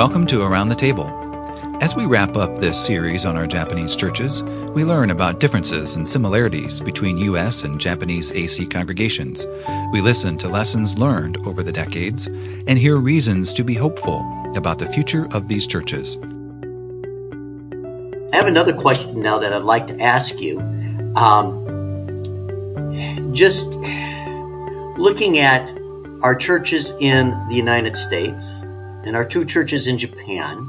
Welcome to Around the Table. As we wrap up this series on our Japanese churches, we learn about differences and similarities between U.S. and Japanese AC congregations. We listen to lessons learned over the decades and hear reasons to be hopeful about the future of these churches. I have another question now that I'd like to ask you. Um, just looking at our churches in the United States and our two churches in Japan,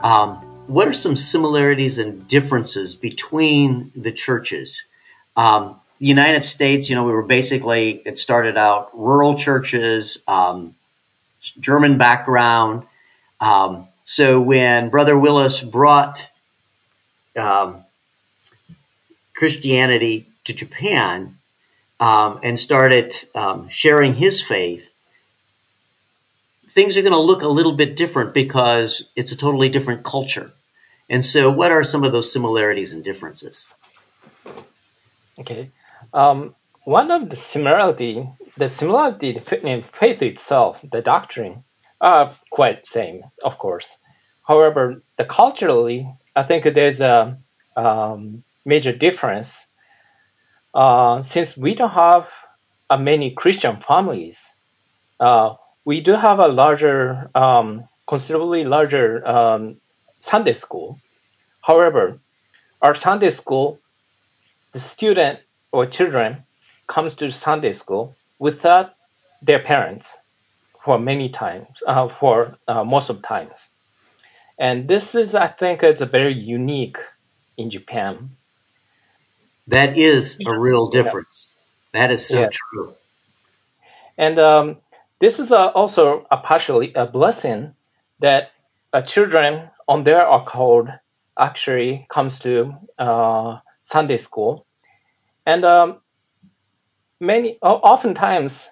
um, what are some similarities and differences between the churches? Um, the United States, you know, we were basically, it started out rural churches, um, German background. Um, so when Brother Willis brought um, Christianity to Japan um, and started sharing his faith, things are going to look a little bit different because it's a totally different culture. And so, what are some of those similarities and differences? Okay, um, one of the similarity, the similarity in faith itself, the doctrine, are quite same, of course. However, the culturally, I think there's a um, major difference. Uh, since we don't have uh, many Christian families, uh, we do have a larger, um, considerably larger um, Sunday school. However, our Sunday school, the student or children comes to Sunday school without their parents for many times, uh, for uh, most of times. And this is, I think, it's a very unique in Japan. That is a real difference. Yeah. That is so yeah. true. And um, this is a, also a partially a blessing that uh, children on their accord actually comes to uh, Sunday school, and um, many oftentimes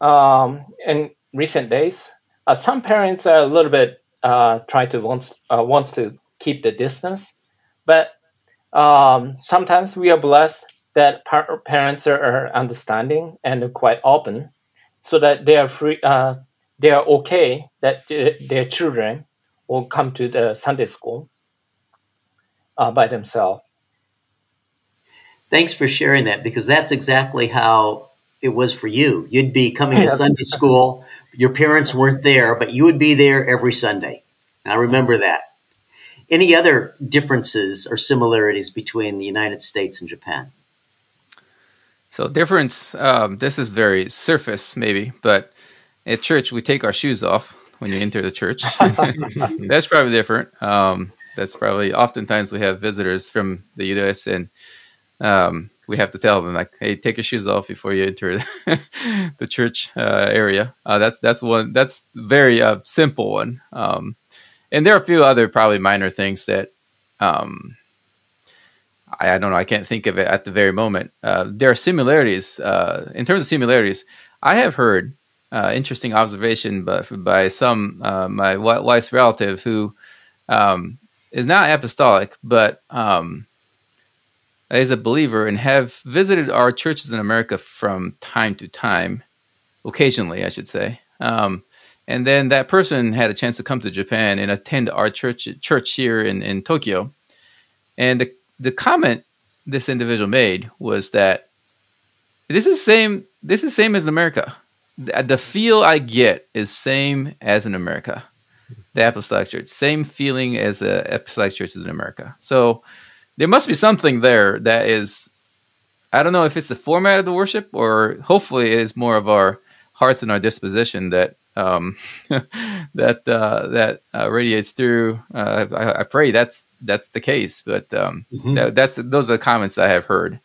um, in recent days, uh, some parents are a little bit uh, try to wants uh, wants to keep the distance, but um, sometimes we are blessed that par- parents are, are, understanding and quite open, so that they are free. Uh, they are okay that their children will come to the Sunday school uh, by themselves. Thanks for sharing that because that's exactly how it was for you. You'd be coming to Sunday school. Your parents weren't there, but you would be there every Sunday. I remember that. Any other differences or similarities between the United States and Japan? So difference. Um, this is very surface, maybe, but at church we take our shoes off when you enter the church. that's probably different. Um, that's probably oftentimes we have visitors from the U.S. and um, we have to tell them like, "Hey, take your shoes off before you enter the church uh, area." Uh, that's that's one. That's very uh, simple one. Um, and there are a few other probably minor things that um, I, I, don't know. I can't think of it at the very moment. Uh, there are similarities uh, in terms of similarities. I have heard uh, interesting observation by, by some my wife's relative who um, is not apostolic, but um, is a believer and have visited our churches in America from time to time, occasionally, I should say. Um, and then that person had a chance to come to Japan and attend our church church here in, in Tokyo. And the, the comment this individual made was that this is same this is same as in America. The, the feel I get is same as in America. The Apostolic Church, same feeling as the Apostolic churches in America. So there must be something there that is I don't know if it's the format of the worship or hopefully it is more of our hearts and our disposition that um, that uh, that uh, radiates through. Uh, I, I, pray that's that's the case, but um, mm-hmm. that, that's those are the comments I have heard.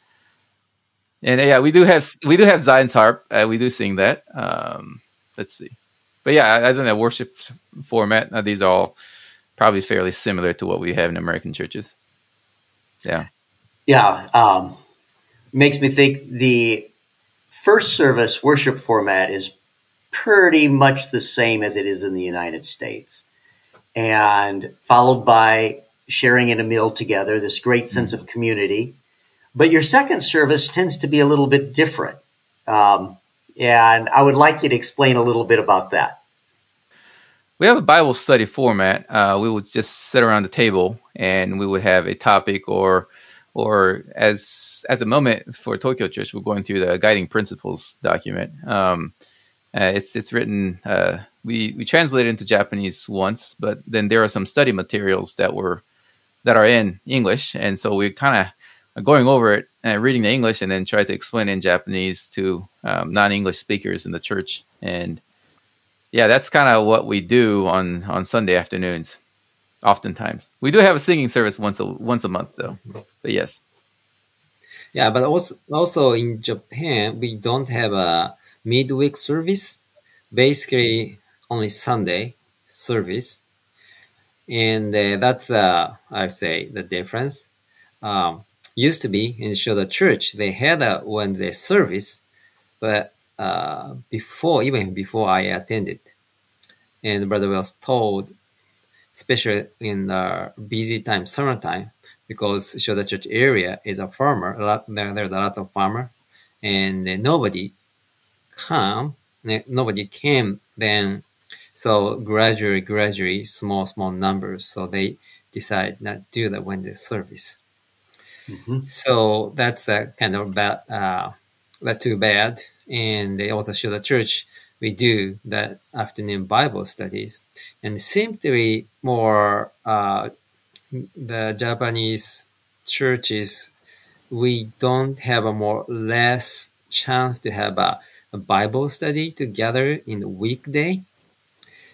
And yeah, we do have we do have Zion's harp. Uh, we do sing that. Um, let's see, but yeah, I, I don't know worship format. Uh, these are all probably fairly similar to what we have in American churches. Yeah, yeah. Um, makes me think the first service worship format is pretty much the same as it is in the United States. And followed by sharing in a meal together, this great sense of community. But your second service tends to be a little bit different. Um, and I would like you to explain a little bit about that. we have a Bible study format. Uh, we would just sit around the table and we would have a topic or or as at the moment for Tokyo Church, we're going through the guiding principles document. Um, uh, it's it's written. Uh, we we translated into Japanese once, but then there are some study materials that were that are in English, and so we kind of going over it and reading the English, and then try to explain in Japanese to um, non-English speakers in the church. And yeah, that's kind of what we do on on Sunday afternoons. Oftentimes, we do have a singing service once a once a month, though. But yes, yeah, but also also in Japan, we don't have a midweek service. Basically, only Sunday service, and uh, that's uh, I say the difference. Um, used to be in the church they had a Wednesday service, but uh, before even before I attended, and Brother was told especially in the busy time, summertime, because Chiyoda Church area is a farmer. A lot, there, there's a lot of farmer, and nobody come, nobody came then. So gradually, gradually, small, small numbers. So they decide not to do the Wednesday service. Mm-hmm. So that's a kind of bad, uh, that too bad. And they also show the church we do that afternoon Bible studies, and seem to be more uh, the Japanese churches. We don't have a more less chance to have a, a Bible study together in the weekday.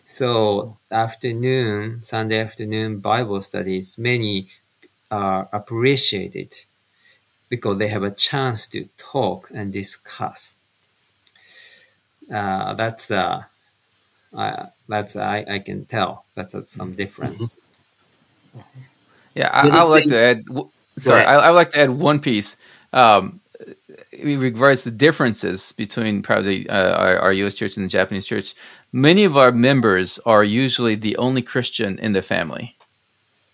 So afternoon, Sunday afternoon Bible studies, many are appreciated because they have a chance to talk and discuss uh, that's uh, uh, that's I, I can tell that's some mm-hmm. difference. Yeah, I, I, would like to add. Sorry, I, I, would like to add one piece. Um, in regards to differences between probably uh, our, our, U.S. church and the Japanese church, many of our members are usually the only Christian in the family.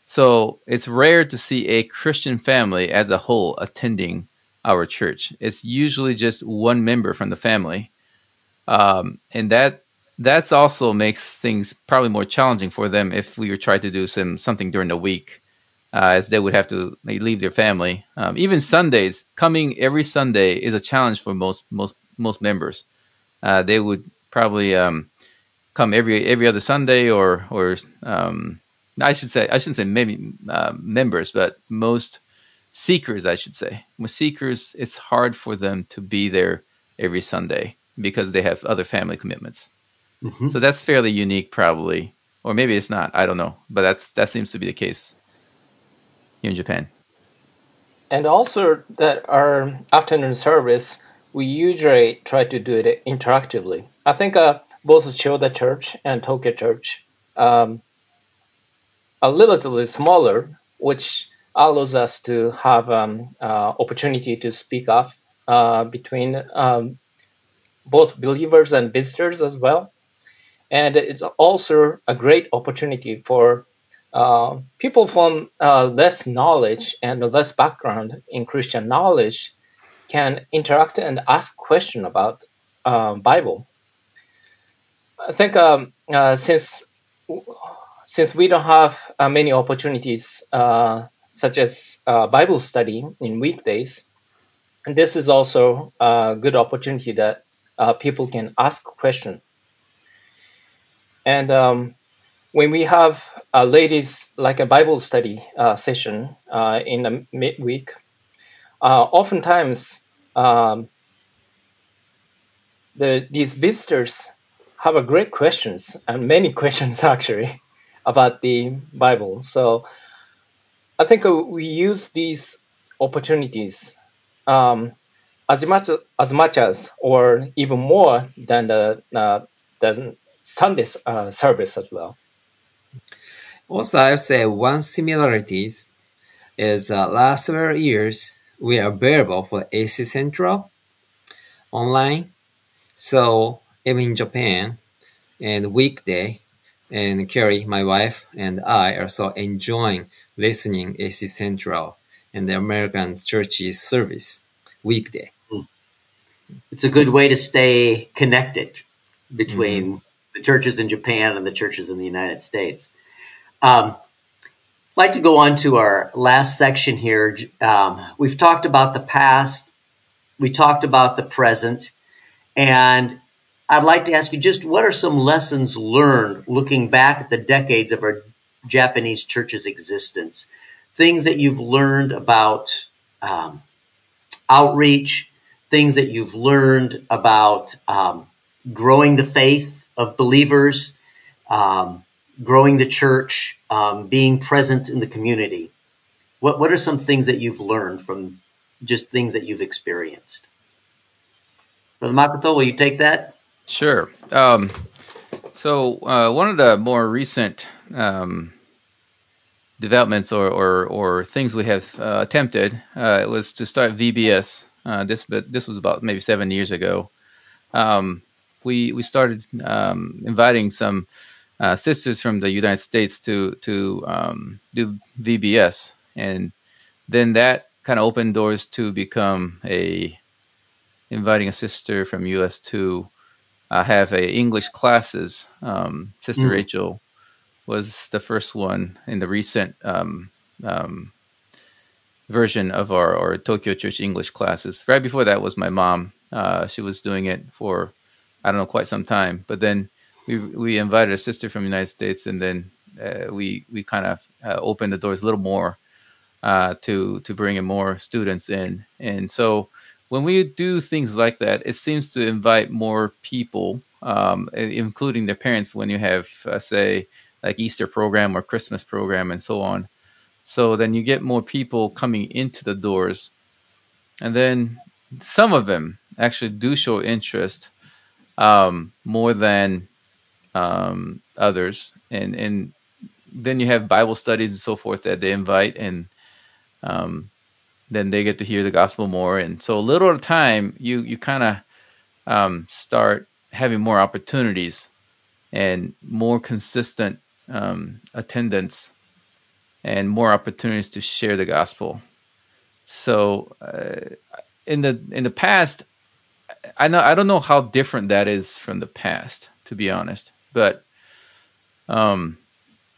So it's rare to see a Christian family as a whole attending our church. It's usually just one member from the family um, and that that's also makes things probably more challenging for them if we were trying to do some something during the week, uh, as they would have to leave their family. Um, even Sundays, coming every Sunday is a challenge for most most most members. Uh, they would probably um, come every every other Sunday, or or um, I should say I shouldn't say maybe uh, members, but most seekers, I should say. With seekers, it's hard for them to be there every Sunday because they have other family commitments. Mm-hmm. So that's fairly unique, probably, or maybe it's not. I don't know, but that's that seems to be the case here in Japan. And also that our afternoon service, we usually try to do it interactively. I think uh, both Chiyoda Church and Tokyo Church um, are relatively smaller, which allows us to have um, uh, opportunity to speak up uh, between um, both believers and visitors as well. And it's also a great opportunity for uh, people from uh, less knowledge and less background in Christian knowledge can interact and ask questions about uh, Bible. I think um, uh, since since we don't have uh, many opportunities uh, such as Bible study in weekdays, this is also a good opportunity that uh, people can ask questions. And um, when we have a ladies like a Bible study uh, session uh, in the midweek, uh, oftentimes um, the these visitors have a great questions and many questions actually about the Bible. So I think we use these opportunities um, as much as much as or even more than the uh, the Sunday uh, service as well. Also, I say one similarities is uh, last several years we are available for AC Central online. So even in Japan and weekday, and Carrie, my wife, and I are so enjoying listening AC Central and the American Churches service weekday it's a good way to stay connected between mm-hmm. the the churches in Japan and the churches in the United States. Um, I'd like to go on to our last section here. Um, we've talked about the past, we talked about the present, and I'd like to ask you just what are some lessons learned looking back at the decades of our Japanese church's existence? Things that you've learned about um, outreach, things that you've learned about um, growing the faith of believers, um, growing the church, um, being present in the community. What, what are some things that you've learned from just things that you've experienced? Brother Makoto, will you take that? Sure. Um, so uh, one of the more recent um, developments or, or, or, things we have uh, attempted uh, was to start VBS. Uh, this but this was about maybe seven years ago. Um, we we started um, inviting some uh, sisters from the United States to to um, do VBS, and then that kind of opened doors to become a inviting a sister from US to uh, have a English classes. Um, sister mm. Rachel was the first one in the recent um, um, version of our, our Tokyo Church English classes. Right before that was my mom. Uh, she was doing it for I don't know quite some time, but then we we invited a sister from the United States, and then uh, we we kind of uh, opened the doors a little more uh, to to bring in more students in, and so when we do things like that, it seems to invite more people, um, including their parents, when you have uh, say like Easter program or Christmas program and so on. So then you get more people coming into the doors, and then some of them actually do show interest um, more than um, others, and and then you have Bible studies and so forth that they invite, and um, then they get to hear the gospel more, and so a little at a time, you you kind of um, start having more opportunities and more consistent um, attendance and more opportunities to share the gospel. So uh, in the in the past, I know I don't know how different that is from the past, to be honest. But um,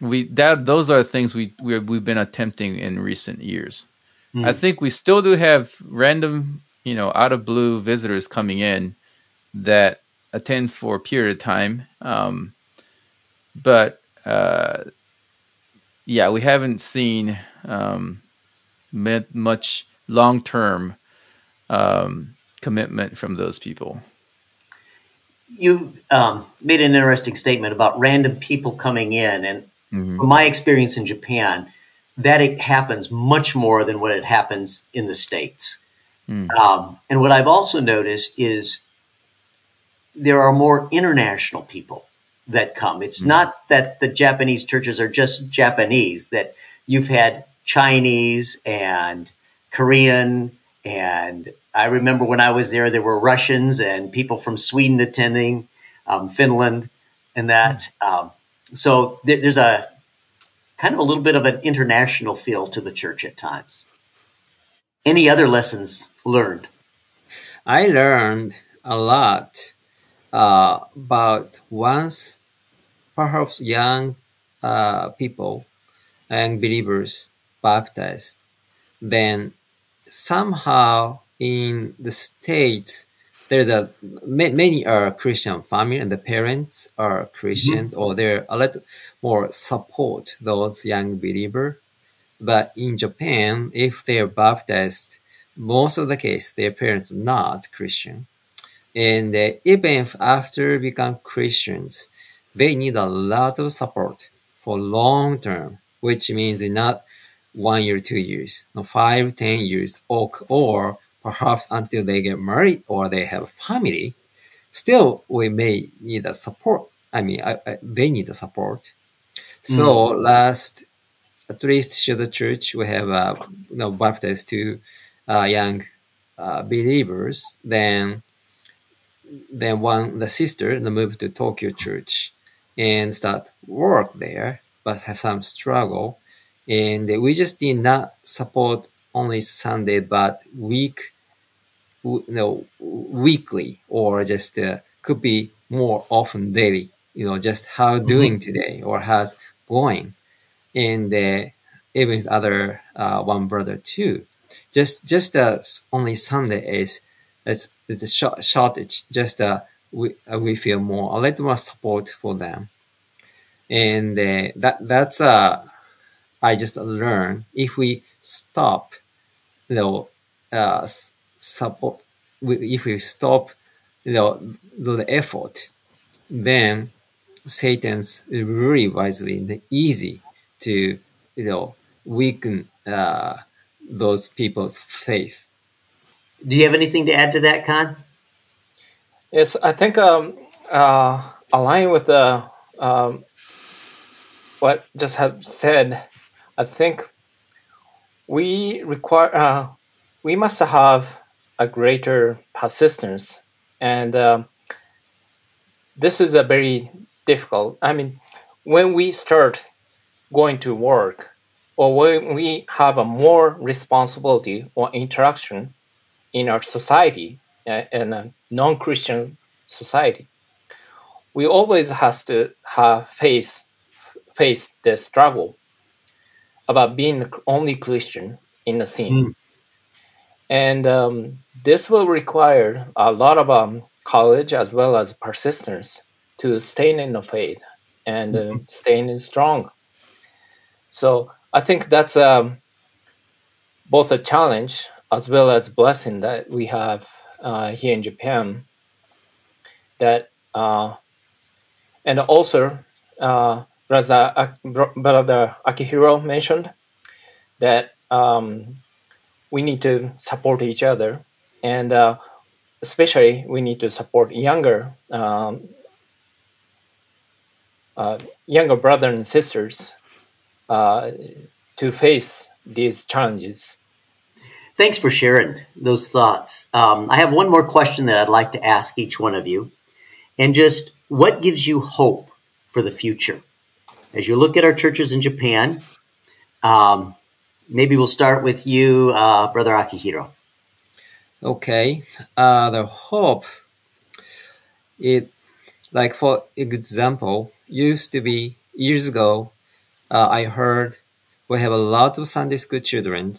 we that those are things we we we've been attempting in recent years. Mm. I think we still do have random, you know, out of blue visitors coming in that attends for a period of time. Um, but uh, yeah, we haven't seen um, much long term um, commitment from those people. You um, made an interesting statement about random people coming in, and mm-hmm. from my experience in Japan, that it happens much more than what it happens in the states. Mm. Um, and what I've also noticed is there are more international people that come. It's mm. not that the Japanese churches are just Japanese; that you've had Chinese and Korean and I remember when I was there, there were Russians and people from Sweden attending, um, Finland, and that. Um, so th- there's a kind of a little bit of an international feel to the church at times. Any other lessons learned? I learned a lot uh, about once perhaps young uh, people and believers baptized, then somehow in the states there's a many are Christian family and the parents are Christians mm-hmm. or they're a lot more support those young believer. But in Japan, if they're baptized, most of the case their parents not Christian, and uh, even if after become Christians, they need a lot of support for long term, which means not one year, two years, no five, ten years, or, or perhaps until they get married or they have a family. Still, we may need a support. I mean, I, I, they need a support. So mm. last, at least the church, we have uh, you know baptized two uh, young uh, believers. Then, then one the sister the moved to Tokyo church and start work there, but have some struggle and we just did not support only Sunday, but week, you know, weekly or just uh, could be more often daily you know, just how doing today or how's going, and uh, even other uh, one brother too. Just just uh, only Sunday is it's it's a short shortage. Just uh, we uh, we feel more a little more support for them, and uh, that that's uh I just learned if we stop, you know, uh, support if we stop, you know, the effort, then Satan's really wisely easy to you know weaken uh, those people's faith. Do you have anything to add to that, Kan? Yes, I think um, uh, aligning with the um, what just have said, I think we require uh, we must have a greater persistence, and um, this is a very difficult. I mean, when we start going to work, or when we have a more responsibility or interaction in our society, uh, in a non-Christian society, we always has to have face face the struggle about being the only Christian in the scene. Mm. And um, this will require a lot of um, college as well as persistence to stay in the faith and uh, mm-hmm. staying strong. So I think that's um, both a challenge as well as blessing that we have uh, here in Japan. That uh, and also uh, brother, brother Akihiro mentioned that um, we need to support each other, and uh, especially we need to support younger um, uh, younger brothers and sisters uh, to face these challenges. Thanks for sharing those thoughts. Um, I have one more question that I'd like to ask each one of you, and just what gives you hope for the future as you look at our churches in Japan? Um, maybe we'll start with you, uh, Brother Akihiro. Okay, uh, the hope. It, like for example, used to be years ago uh, I heard we have a lot of Sunday school children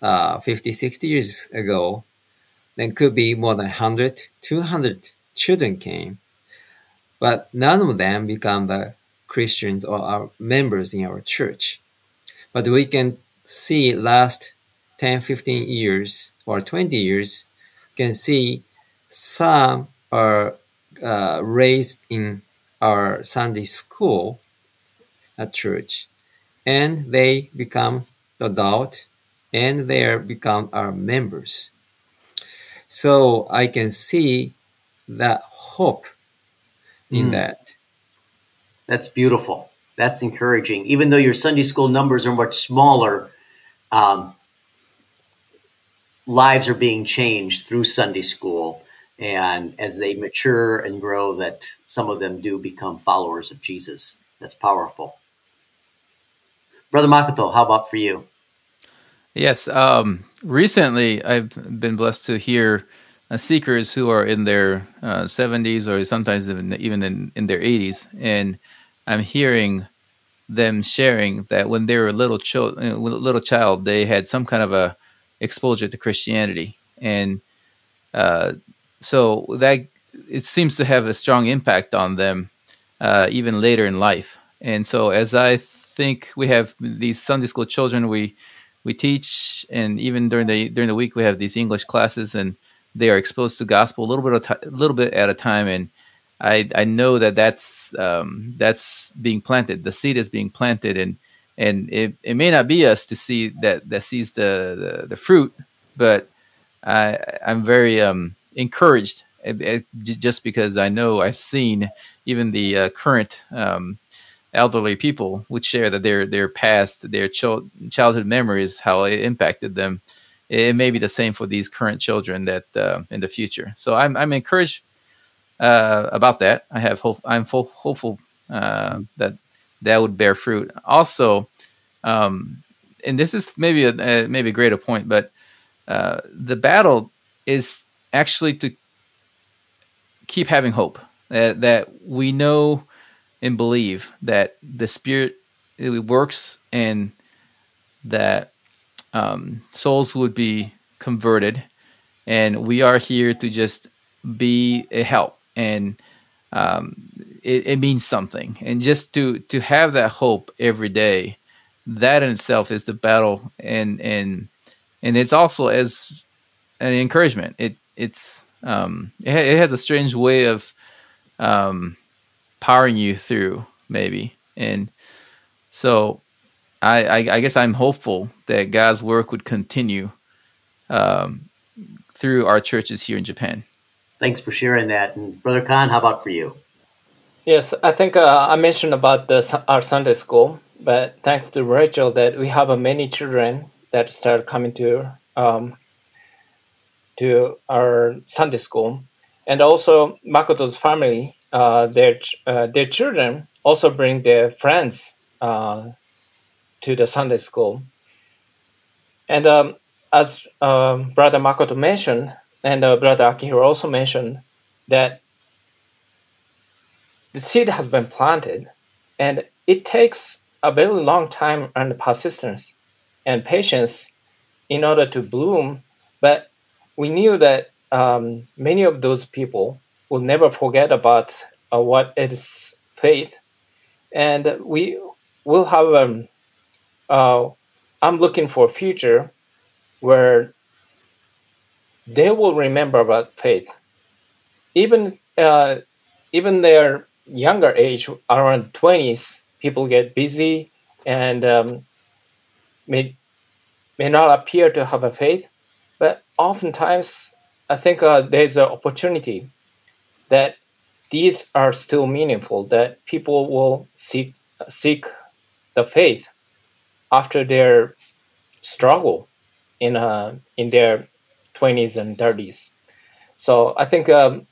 uh, 50, 60 years ago. Then could be more than 100, 200 children came. But none of them become the Christians or our members in our church. But we can see last 10, 15 years or 20 years, can see some are uh, raised in our Sunday school at church, and they become adult, and they become our members. So I can see that hope in mm. that. That's beautiful. That's encouraging. Even though your Sunday school numbers are much smaller, um, lives are being changed through Sunday school. And as they mature and grow, that some of them do become followers of Jesus. That's powerful. Brother Makoto, how about for you? Yes. Um, recently, I've been blessed to hear uh, seekers who are in their uh, 70s or sometimes even, even in, in their 80s. And I'm hearing them sharing that when they were little, cho- uh, little child, they had some kind of a exposure to Christianity. And uh, so that it seems to have a strong impact on them uh, even later in life. And so as I think we have these Sunday school children we we teach, and even during the during the week we have these English classes, and they are exposed to gospel a little bit a t- little bit at a time, and I I know that that's um, that's being planted. The seed is being planted, and and it, it may not be us to see that that sees the the, the fruit, but I I'm very um, encouraged it, it, just because I know I've seen even the uh, current um, elderly people would share that their their past, their ch- childhood memories, how it impacted them. It may be the same for these current children that uh, in the future. So I'm I'm encouraged uh, about that. I have hope. I'm full, hopeful uh, that that would bear fruit. Also, um, and this is maybe a, maybe a greater point, but uh, the battle is actually to keep having hope that, that we know and believe that the Spirit it works and that um, souls would be converted, and we are here to just be a help, and um, it, it means something, and just to to have that hope every day, that in itself is the battle, and and and it's also as an encouragement. It it's um, it, it has a strange way of um, powering you through, maybe, and so I, I, I guess I'm hopeful that God's work would continue um, through our churches here in Japan. Thanks for sharing that. And Brother Kan, how about for you? Yes, I think uh, I mentioned about our Sunday school, but thanks to Rachel, that we have uh, many children that start coming to um, to our Sunday school, and also Makoto's family, uh, their uh, their children also bring their friends uh, to the Sunday school. And um, as um, Brother Makoto mentioned, and uh, Brother Akihiro also mentioned, that the seed has been planted, and it takes a very long time and persistence and patience in order to bloom. But we knew that um, many of those people will never forget about uh, what is faith, and we will have um, uh, I'm looking for a future where they will remember about faith, even uh, even their younger age, around twenties, people get busy and um, may may not appear to have a faith, but oftentimes I think uh, there's an opportunity that these are still meaningful. That people will seek seek the faith after their struggle in uh, in their 20s and 30s. So I think um,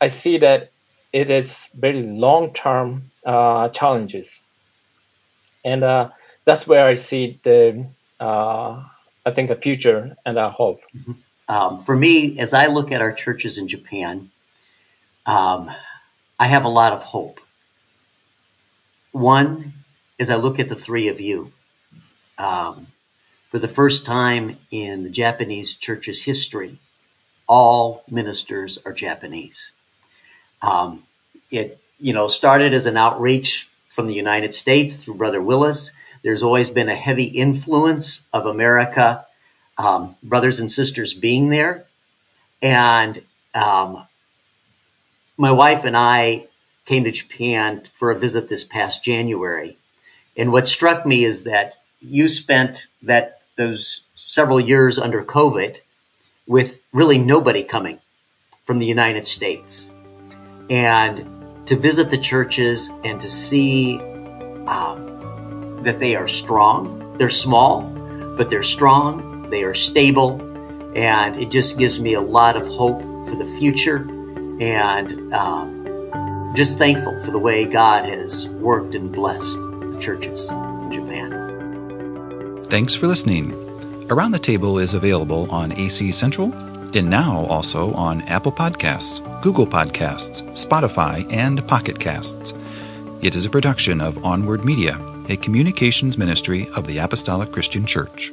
I see that it is very long term uh, challenges, and uh, that's where I see the uh, I think a future and a hope. Mm-hmm. Um, for me, as I look at our churches in Japan, um, I have a lot of hope. One, as I look at the three of you, um, for the first time in the Japanese church's history, all ministers are Japanese. Um, it you know started as an outreach from the United States through Brother Willis. There's always been a heavy influence of America, um, brothers and sisters being there, and um, my wife and I came to Japan for a visit this past January. And what struck me is that you spent that those several years under COVID with really nobody coming from the United States. And to visit the churches and to see um, that they are strong. They're small, but they're strong, they are stable, and it just gives me a lot of hope for the future. And um, just thankful for the way God has worked and blessed the churches in Japan. Thanks for listening. Around the Table is available on AC Central and now also on Apple Podcasts, Google Podcasts, Spotify, and Pocket Casts. It is a production of Onward Media, a communications ministry of the Apostolic Christian Church.